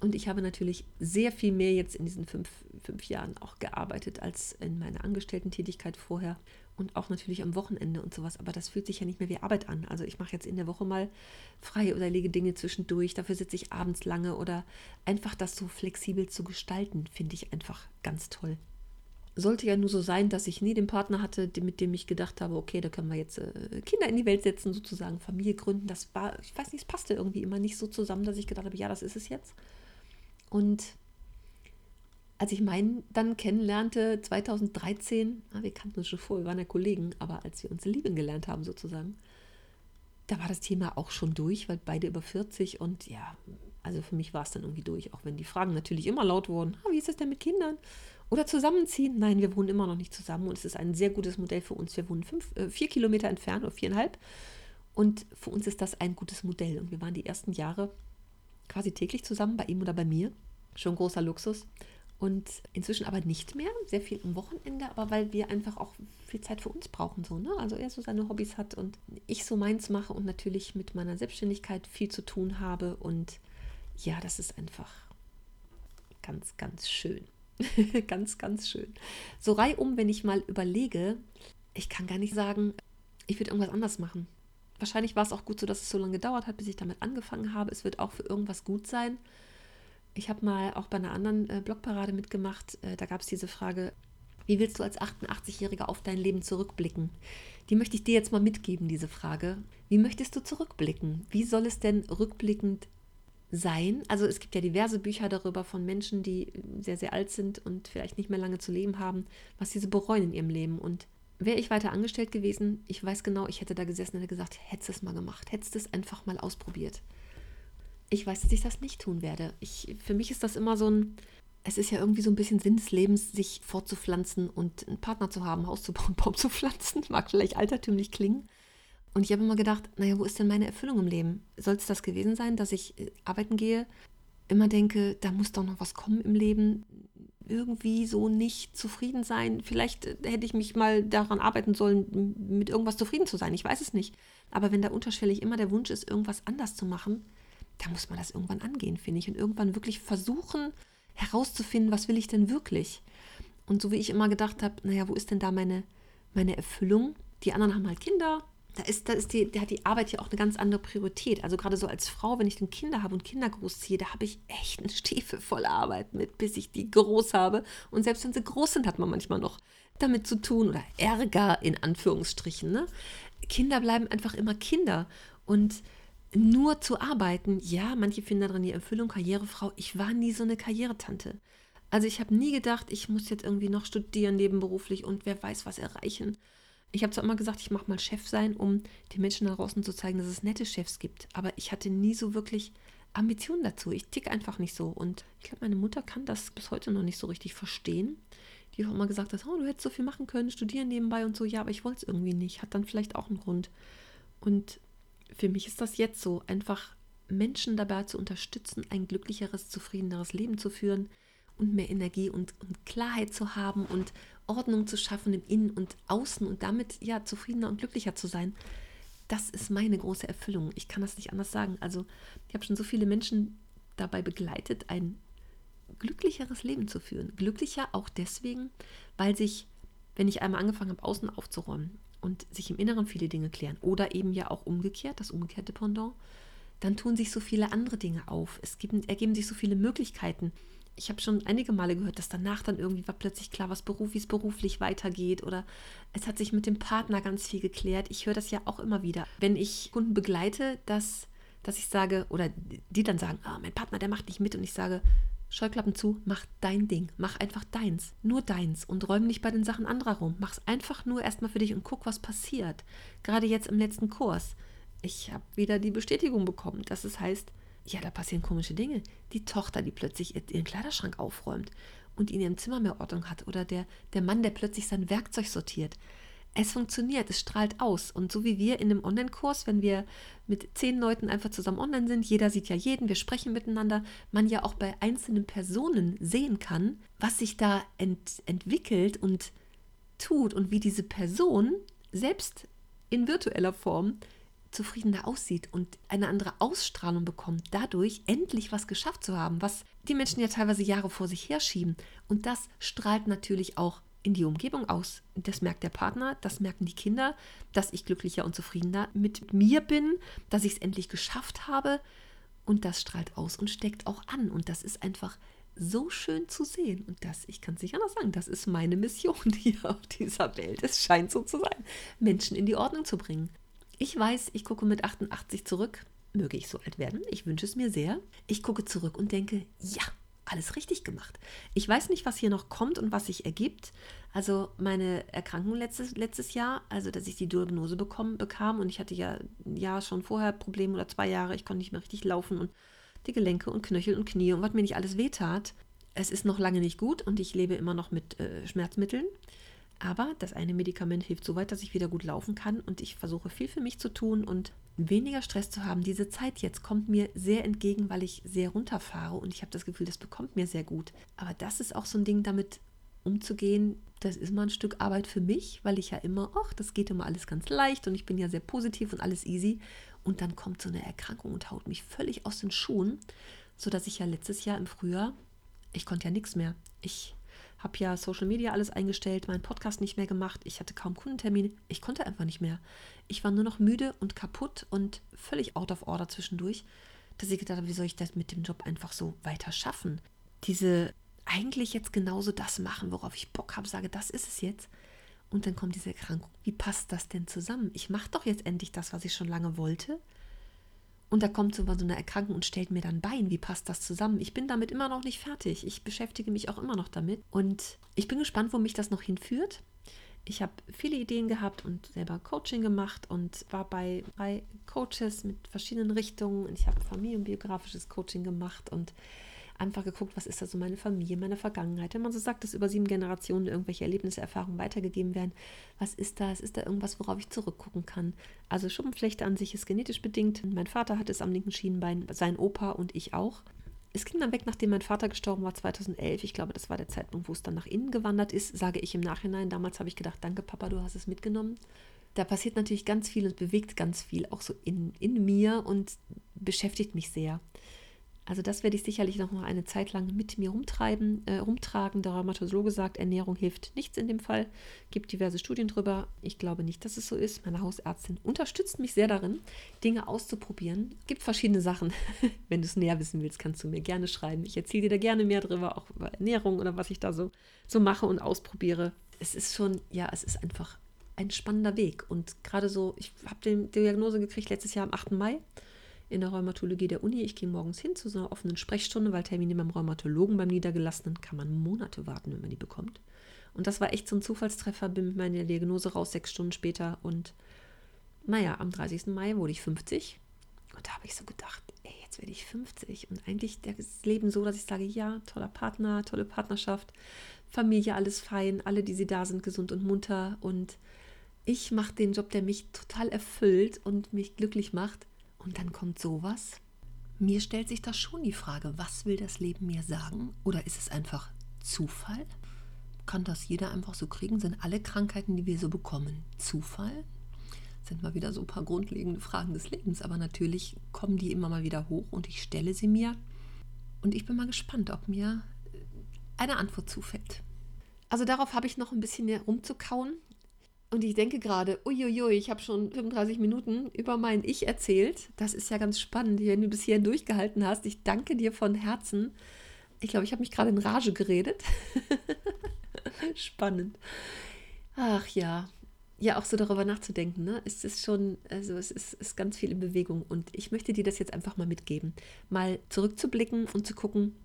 Und ich habe natürlich sehr viel mehr jetzt in diesen fünf, fünf Jahren auch gearbeitet als in meiner Angestellten-Tätigkeit vorher und auch natürlich am Wochenende und sowas. Aber das fühlt sich ja nicht mehr wie Arbeit an. Also ich mache jetzt in der Woche mal frei oder lege Dinge zwischendurch. Dafür sitze ich abends lange oder einfach das so flexibel zu gestalten, finde ich einfach ganz toll. Sollte ja nur so sein, dass ich nie den Partner hatte, mit dem ich gedacht habe, okay, da können wir jetzt äh, Kinder in die Welt setzen, sozusagen Familie gründen. Das war, ich weiß nicht, es passte irgendwie immer nicht so zusammen, dass ich gedacht habe, ja, das ist es jetzt. Und als ich meinen dann kennenlernte, 2013, ah, wir kannten uns schon vor, wir waren ja Kollegen, aber als wir uns lieben gelernt haben sozusagen, da war das Thema auch schon durch, weil beide über 40 und ja, also für mich war es dann irgendwie durch, auch wenn die Fragen natürlich immer laut wurden. Ah, wie ist es denn mit Kindern? Oder zusammenziehen? Nein, wir wohnen immer noch nicht zusammen und es ist ein sehr gutes Modell für uns. Wir wohnen fünf, äh, vier Kilometer entfernt oder viereinhalb und für uns ist das ein gutes Modell und wir waren die ersten Jahre quasi täglich zusammen, bei ihm oder bei mir. Schon großer Luxus. Und inzwischen aber nicht mehr, sehr viel am Wochenende, aber weil wir einfach auch viel Zeit für uns brauchen. So, ne? Also er so seine Hobbys hat und ich so meins mache und natürlich mit meiner Selbstständigkeit viel zu tun habe. Und ja, das ist einfach ganz, ganz schön. ganz, ganz schön. So reihum, wenn ich mal überlege, ich kann gar nicht sagen, ich würde irgendwas anders machen. Wahrscheinlich war es auch gut so, dass es so lange gedauert hat, bis ich damit angefangen habe. Es wird auch für irgendwas gut sein. Ich habe mal auch bei einer anderen äh, Blogparade mitgemacht. Äh, da gab es diese Frage, wie willst du als 88-Jähriger auf dein Leben zurückblicken? Die möchte ich dir jetzt mal mitgeben, diese Frage. Wie möchtest du zurückblicken? Wie soll es denn rückblickend sein? Also es gibt ja diverse Bücher darüber von Menschen, die sehr, sehr alt sind und vielleicht nicht mehr lange zu leben haben, was sie so bereuen in ihrem Leben. Und wäre ich weiter angestellt gewesen, ich weiß genau, ich hätte da gesessen und hätte gesagt, hättest es mal gemacht, hättest es einfach mal ausprobiert ich weiß, dass ich das nicht tun werde. Ich, für mich ist das immer so ein, es ist ja irgendwie so ein bisschen Sinn des Lebens, sich fortzupflanzen und einen Partner zu haben, Haus zu bauen, Baum zu pflanzen. Mag vielleicht altertümlich klingen. Und ich habe immer gedacht, naja, wo ist denn meine Erfüllung im Leben? Soll es das gewesen sein, dass ich äh, arbeiten gehe, immer denke, da muss doch noch was kommen im Leben, irgendwie so nicht zufrieden sein. Vielleicht äh, hätte ich mich mal daran arbeiten sollen, mit irgendwas zufrieden zu sein. Ich weiß es nicht. Aber wenn da unterschwellig immer der Wunsch ist, irgendwas anders zu machen, da muss man das irgendwann angehen, finde ich. Und irgendwann wirklich versuchen herauszufinden, was will ich denn wirklich. Und so wie ich immer gedacht habe, naja, wo ist denn da meine, meine Erfüllung? Die anderen haben halt Kinder. Da ist, da ist die, da hat die Arbeit ja auch eine ganz andere Priorität. Also gerade so als Frau, wenn ich dann Kinder habe und Kinder großziehe, da habe ich echt einen Stiefel voll Arbeit mit, bis ich die groß habe. Und selbst wenn sie groß sind, hat man manchmal noch damit zu tun oder Ärger in Anführungsstrichen. Ne? Kinder bleiben einfach immer Kinder. Und nur zu arbeiten, ja, manche finden daran die Erfüllung, Karrierefrau. Ich war nie so eine Karrieretante. Also ich habe nie gedacht, ich muss jetzt irgendwie noch studieren nebenberuflich und wer weiß was erreichen. Ich habe zwar immer gesagt, ich mache mal Chef sein, um den Menschen da draußen zu zeigen, dass es nette Chefs gibt. Aber ich hatte nie so wirklich Ambitionen dazu. Ich ticke einfach nicht so. Und ich glaube, meine Mutter kann das bis heute noch nicht so richtig verstehen. Die auch immer gesagt hat, oh, du hättest so viel machen können, studieren nebenbei und so. Ja, aber ich wollte es irgendwie nicht. Hat dann vielleicht auch einen Grund. Und für mich ist das jetzt so, einfach Menschen dabei zu unterstützen, ein glücklicheres, zufriedeneres Leben zu führen und mehr Energie und, und Klarheit zu haben und Ordnung zu schaffen im Innen und Außen und damit ja zufriedener und glücklicher zu sein. Das ist meine große Erfüllung. Ich kann das nicht anders sagen. Also ich habe schon so viele Menschen dabei begleitet, ein glücklicheres Leben zu führen. Glücklicher auch deswegen, weil sich, wenn ich einmal angefangen habe, außen aufzuräumen und sich im Inneren viele Dinge klären oder eben ja auch umgekehrt, das umgekehrte Pendant, dann tun sich so viele andere Dinge auf. Es gibt, ergeben sich so viele Möglichkeiten ich habe schon einige Male gehört, dass danach dann irgendwie war plötzlich klar, was beruf, wie es beruflich weitergeht oder es hat sich mit dem Partner ganz viel geklärt. Ich höre das ja auch immer wieder, wenn ich Kunden begleite, dass, dass ich sage oder die dann sagen, ah, mein Partner, der macht nicht mit und ich sage, Scheuklappen zu, mach dein Ding, mach einfach deins, nur deins und räum nicht bei den Sachen anderer rum. Mach's einfach nur erstmal für dich und guck, was passiert. Gerade jetzt im letzten Kurs. Ich habe wieder die Bestätigung bekommen, dass es heißt, ja, da passieren komische Dinge. Die Tochter, die plötzlich ihren Kleiderschrank aufräumt und in ihrem Zimmer mehr Ordnung hat. Oder der, der Mann, der plötzlich sein Werkzeug sortiert. Es funktioniert, es strahlt aus. Und so wie wir in einem Online-Kurs, wenn wir mit zehn Leuten einfach zusammen online sind, jeder sieht ja jeden, wir sprechen miteinander, man ja auch bei einzelnen Personen sehen kann, was sich da ent entwickelt und tut und wie diese Person selbst in virtueller Form zufriedener aussieht und eine andere Ausstrahlung bekommt, dadurch endlich was geschafft zu haben, was die Menschen ja teilweise Jahre vor sich herschieben. Und das strahlt natürlich auch in die Umgebung aus. Das merkt der Partner, das merken die Kinder, dass ich glücklicher und zufriedener mit mir bin, dass ich es endlich geschafft habe. Und das strahlt aus und steckt auch an. Und das ist einfach so schön zu sehen. Und das, ich kann es nicht anders sagen, das ist meine Mission hier auf dieser Welt. Es scheint so zu sein, Menschen in die Ordnung zu bringen. Ich weiß, ich gucke mit 88 zurück. Möge ich so alt werden. Ich wünsche es mir sehr. Ich gucke zurück und denke, ja, alles richtig gemacht. Ich weiß nicht, was hier noch kommt und was sich ergibt. Also meine Erkrankung letztes, letztes Jahr, also dass ich die Diagnose bekommen, bekam und ich hatte ja, ja schon vorher Probleme oder zwei Jahre, ich konnte nicht mehr richtig laufen und die Gelenke und Knöchel und Knie und was mir nicht alles wehtat. Es ist noch lange nicht gut und ich lebe immer noch mit äh, Schmerzmitteln. Aber das eine Medikament hilft so weit, dass ich wieder gut laufen kann und ich versuche viel für mich zu tun und weniger Stress zu haben. Diese Zeit jetzt kommt mir sehr entgegen, weil ich sehr runterfahre und ich habe das Gefühl, das bekommt mir sehr gut. Aber das ist auch so ein Ding, damit umzugehen, das ist mal ein Stück Arbeit für mich, weil ich ja immer, ach, das geht immer alles ganz leicht und ich bin ja sehr positiv und alles easy. Und dann kommt so eine Erkrankung und haut mich völlig aus den Schuhen, sodass ich ja letztes Jahr im Frühjahr, ich konnte ja nichts mehr. Ich habe ja Social Media alles eingestellt, meinen Podcast nicht mehr gemacht, ich hatte kaum Kundentermine, ich konnte einfach nicht mehr. Ich war nur noch müde und kaputt und völlig out of order zwischendurch, dass ich gedacht habe, wie soll ich das mit dem Job einfach so weiter schaffen? Diese eigentlich jetzt genauso das machen, worauf ich Bock habe, sage, das ist es jetzt. Und dann kommt diese Erkrankung. Wie passt das denn zusammen? Ich mache doch jetzt endlich das, was ich schon lange wollte. Und da kommt so eine Erkrankung und stellt mir dann Bein. Wie passt das zusammen? Ich bin damit immer noch nicht fertig. Ich beschäftige mich auch immer noch damit. Und ich bin gespannt, wo mich das noch hinführt. Ich habe viele Ideen gehabt und selber Coaching gemacht und war bei drei Coaches mit verschiedenen Richtungen. Ich habe familienbiografisches Coaching gemacht und einfach geguckt, was ist da so meine Familie, meine Vergangenheit. Wenn man so sagt, dass über sieben Generationen irgendwelche Erlebnisse, Erfahrungen weitergegeben werden, was ist da? Ist da irgendwas, worauf ich zurückgucken kann? Also Schuppenflechte an sich ist genetisch bedingt. Mein Vater hat es am linken Schienenbein, sein Opa und ich auch. Es ging dann weg, nachdem mein Vater gestorben war, 2011. Ich glaube, das war der Zeitpunkt, wo es dann nach innen gewandert ist, sage ich im Nachhinein. Damals habe ich gedacht, danke Papa, du hast es mitgenommen. Da passiert natürlich ganz viel und bewegt ganz viel, auch so in, in mir und beschäftigt mich sehr. Also das werde ich sicherlich noch mal eine Zeit lang mit mir rumtreiben, äh, rumtragen. Der Rheumatologe sagt, Ernährung hilft nichts in dem Fall. Gibt diverse Studien drüber. Ich glaube nicht, dass es so ist. Meine Hausärztin unterstützt mich sehr darin, Dinge auszuprobieren. Gibt verschiedene Sachen. Wenn du es näher wissen willst, kannst du mir gerne schreiben. Ich erzähle dir da gerne mehr drüber, auch über Ernährung oder was ich da so, so mache und ausprobiere. Es ist schon, ja, es ist einfach ein spannender Weg. Und gerade so, ich habe die Diagnose gekriegt letztes Jahr am 8. Mai in der Rheumatologie der Uni. Ich gehe morgens hin zu so einer offenen Sprechstunde, weil Termine beim Rheumatologen, beim Niedergelassenen, kann man Monate warten, wenn man die bekommt. Und das war echt so ein Zufallstreffer, bin mit meiner Diagnose raus, sechs Stunden später. Und naja, am 30. Mai wurde ich 50. Und da habe ich so gedacht, ey, jetzt werde ich 50. Und eigentlich das Leben so, dass ich sage, ja, toller Partner, tolle Partnerschaft, Familie, alles fein, alle, die sie da sind, gesund und munter. Und ich mache den Job, der mich total erfüllt und mich glücklich macht. Und dann kommt sowas. Mir stellt sich da schon die Frage, was will das Leben mir sagen? Oder ist es einfach Zufall? Kann das jeder einfach so kriegen? Sind alle Krankheiten, die wir so bekommen, Zufall? sind mal wieder so ein paar grundlegende Fragen des Lebens, aber natürlich kommen die immer mal wieder hoch und ich stelle sie mir. Und ich bin mal gespannt, ob mir eine Antwort zufällt. Also darauf habe ich noch ein bisschen rumzukauen. Und ich denke gerade, uiuiui, ich habe schon 35 Minuten über mein Ich erzählt. Das ist ja ganz spannend, wenn du bis hierhin durchgehalten hast. Ich danke dir von Herzen. Ich glaube, ich habe mich gerade in Rage geredet. spannend. Ach ja, ja auch so darüber nachzudenken, ne? Es ist schon, also es ist, ist ganz viel in Bewegung und ich möchte dir das jetzt einfach mal mitgeben. Mal zurückzublicken und zu gucken,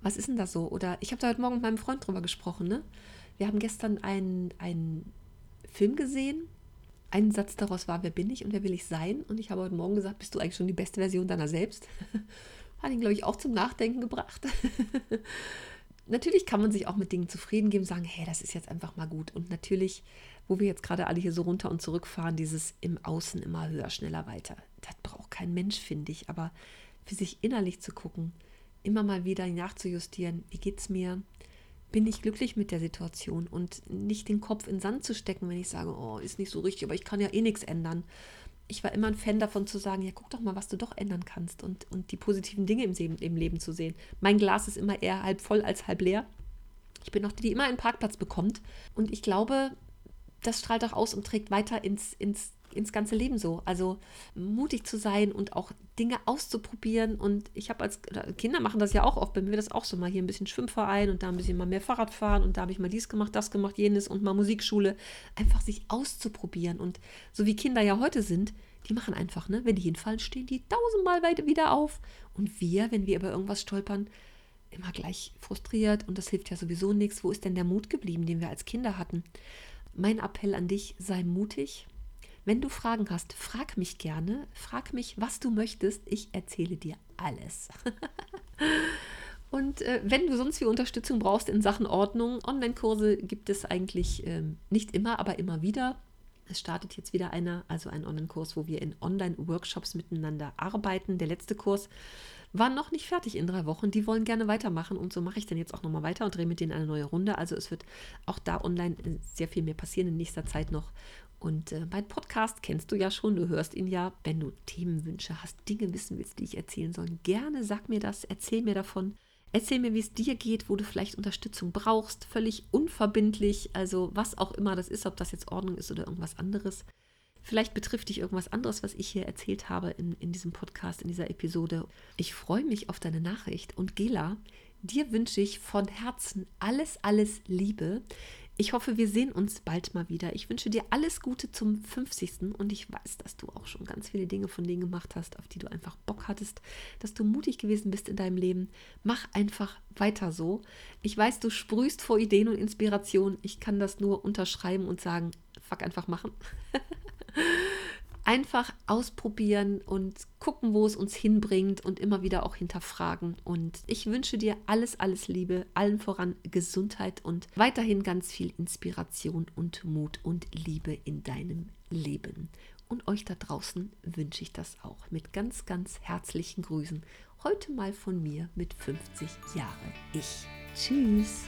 was ist denn da so? Oder ich habe da heute Morgen mit meinem Freund drüber gesprochen, ne? Wir haben gestern einen, einen Film gesehen. Ein Satz daraus war, wer bin ich und wer will ich sein? Und ich habe heute Morgen gesagt, bist du eigentlich schon die beste Version deiner selbst? Hat ihn, glaube ich, auch zum Nachdenken gebracht. natürlich kann man sich auch mit Dingen zufrieden geben, sagen, hey, das ist jetzt einfach mal gut. Und natürlich, wo wir jetzt gerade alle hier so runter und zurück fahren, dieses im Außen immer höher, schneller, weiter. Das braucht kein Mensch, finde ich. Aber für sich innerlich zu gucken, immer mal wieder nachzujustieren, wie geht es mir? Bin ich glücklich mit der Situation und nicht den Kopf in den Sand zu stecken, wenn ich sage, oh, ist nicht so richtig, aber ich kann ja eh nichts ändern ich war immer ein Fan davon zu sagen, ja, guck doch mal, was du doch ändern kannst und, und die positiven Dinge im, im Leben zu sehen. Mein Glas ist immer eher halb voll als halb leer. Ich bin auch die, die immer einen Parkplatz bekommt. Und ich glaube, das strahlt auch aus und trägt weiter ins, ins, ins ganze Leben so. Also mutig zu sein und auch Dinge auszuprobieren. Und ich habe als Kinder machen das ja auch oft, bei mir das auch so mal hier ein bisschen Schwimmverein und da ein bisschen mal mehr Fahrrad fahren und da habe ich mal dies gemacht, das gemacht, jenes und mal Musikschule. Einfach sich auszuprobieren. Und so wie Kinder ja heute sind, die machen einfach, ne? Wenn die hinfallen, stehen die tausendmal weit wieder auf. Und wir, wenn wir über irgendwas stolpern, immer gleich frustriert und das hilft ja sowieso nichts. Wo ist denn der Mut geblieben, den wir als Kinder hatten? Mein Appell an dich, sei mutig, wenn du Fragen hast, frag mich gerne. Frag mich, was du möchtest. Ich erzähle dir alles. Und äh, wenn du sonst viel Unterstützung brauchst in Sachen Ordnung, Online-Kurse gibt es eigentlich ähm, nicht immer, aber immer wieder. Es startet jetzt wieder einer, also ein Online-Kurs, wo wir in Online-Workshops miteinander arbeiten. Der letzte Kurs war noch nicht fertig in drei Wochen. Die wollen gerne weitermachen und so mache ich dann jetzt auch nochmal weiter und drehe mit denen eine neue Runde. Also es wird auch da online äh, sehr viel mehr passieren in nächster Zeit noch. Und äh, mein Podcast kennst du ja schon, du hörst ihn ja. Wenn du Themenwünsche hast, Dinge wissen willst, die ich erzählen soll, gerne sag mir das, erzähl mir davon. Erzähl mir, wie es dir geht, wo du vielleicht Unterstützung brauchst, völlig unverbindlich, also was auch immer das ist, ob das jetzt Ordnung ist oder irgendwas anderes. Vielleicht betrifft dich irgendwas anderes, was ich hier erzählt habe in, in diesem Podcast, in dieser Episode. Ich freue mich auf deine Nachricht und Gela, dir wünsche ich von Herzen alles, alles Liebe. Ich hoffe, wir sehen uns bald mal wieder. Ich wünsche dir alles Gute zum 50. Und ich weiß, dass du auch schon ganz viele Dinge von denen gemacht hast, auf die du einfach Bock hattest, dass du mutig gewesen bist in deinem Leben. Mach einfach weiter so. Ich weiß, du sprühst vor Ideen und Inspiration. Ich kann das nur unterschreiben und sagen, fuck einfach machen. einfach ausprobieren und gucken, wo es uns hinbringt und immer wieder auch hinterfragen. Und ich wünsche dir alles, alles Liebe, allen voran Gesundheit und weiterhin ganz viel Inspiration und Mut und Liebe in deinem Leben. Und euch da draußen wünsche ich das auch mit ganz, ganz herzlichen Grüßen. Heute mal von mir mit 50 Jahre ich. Tschüss.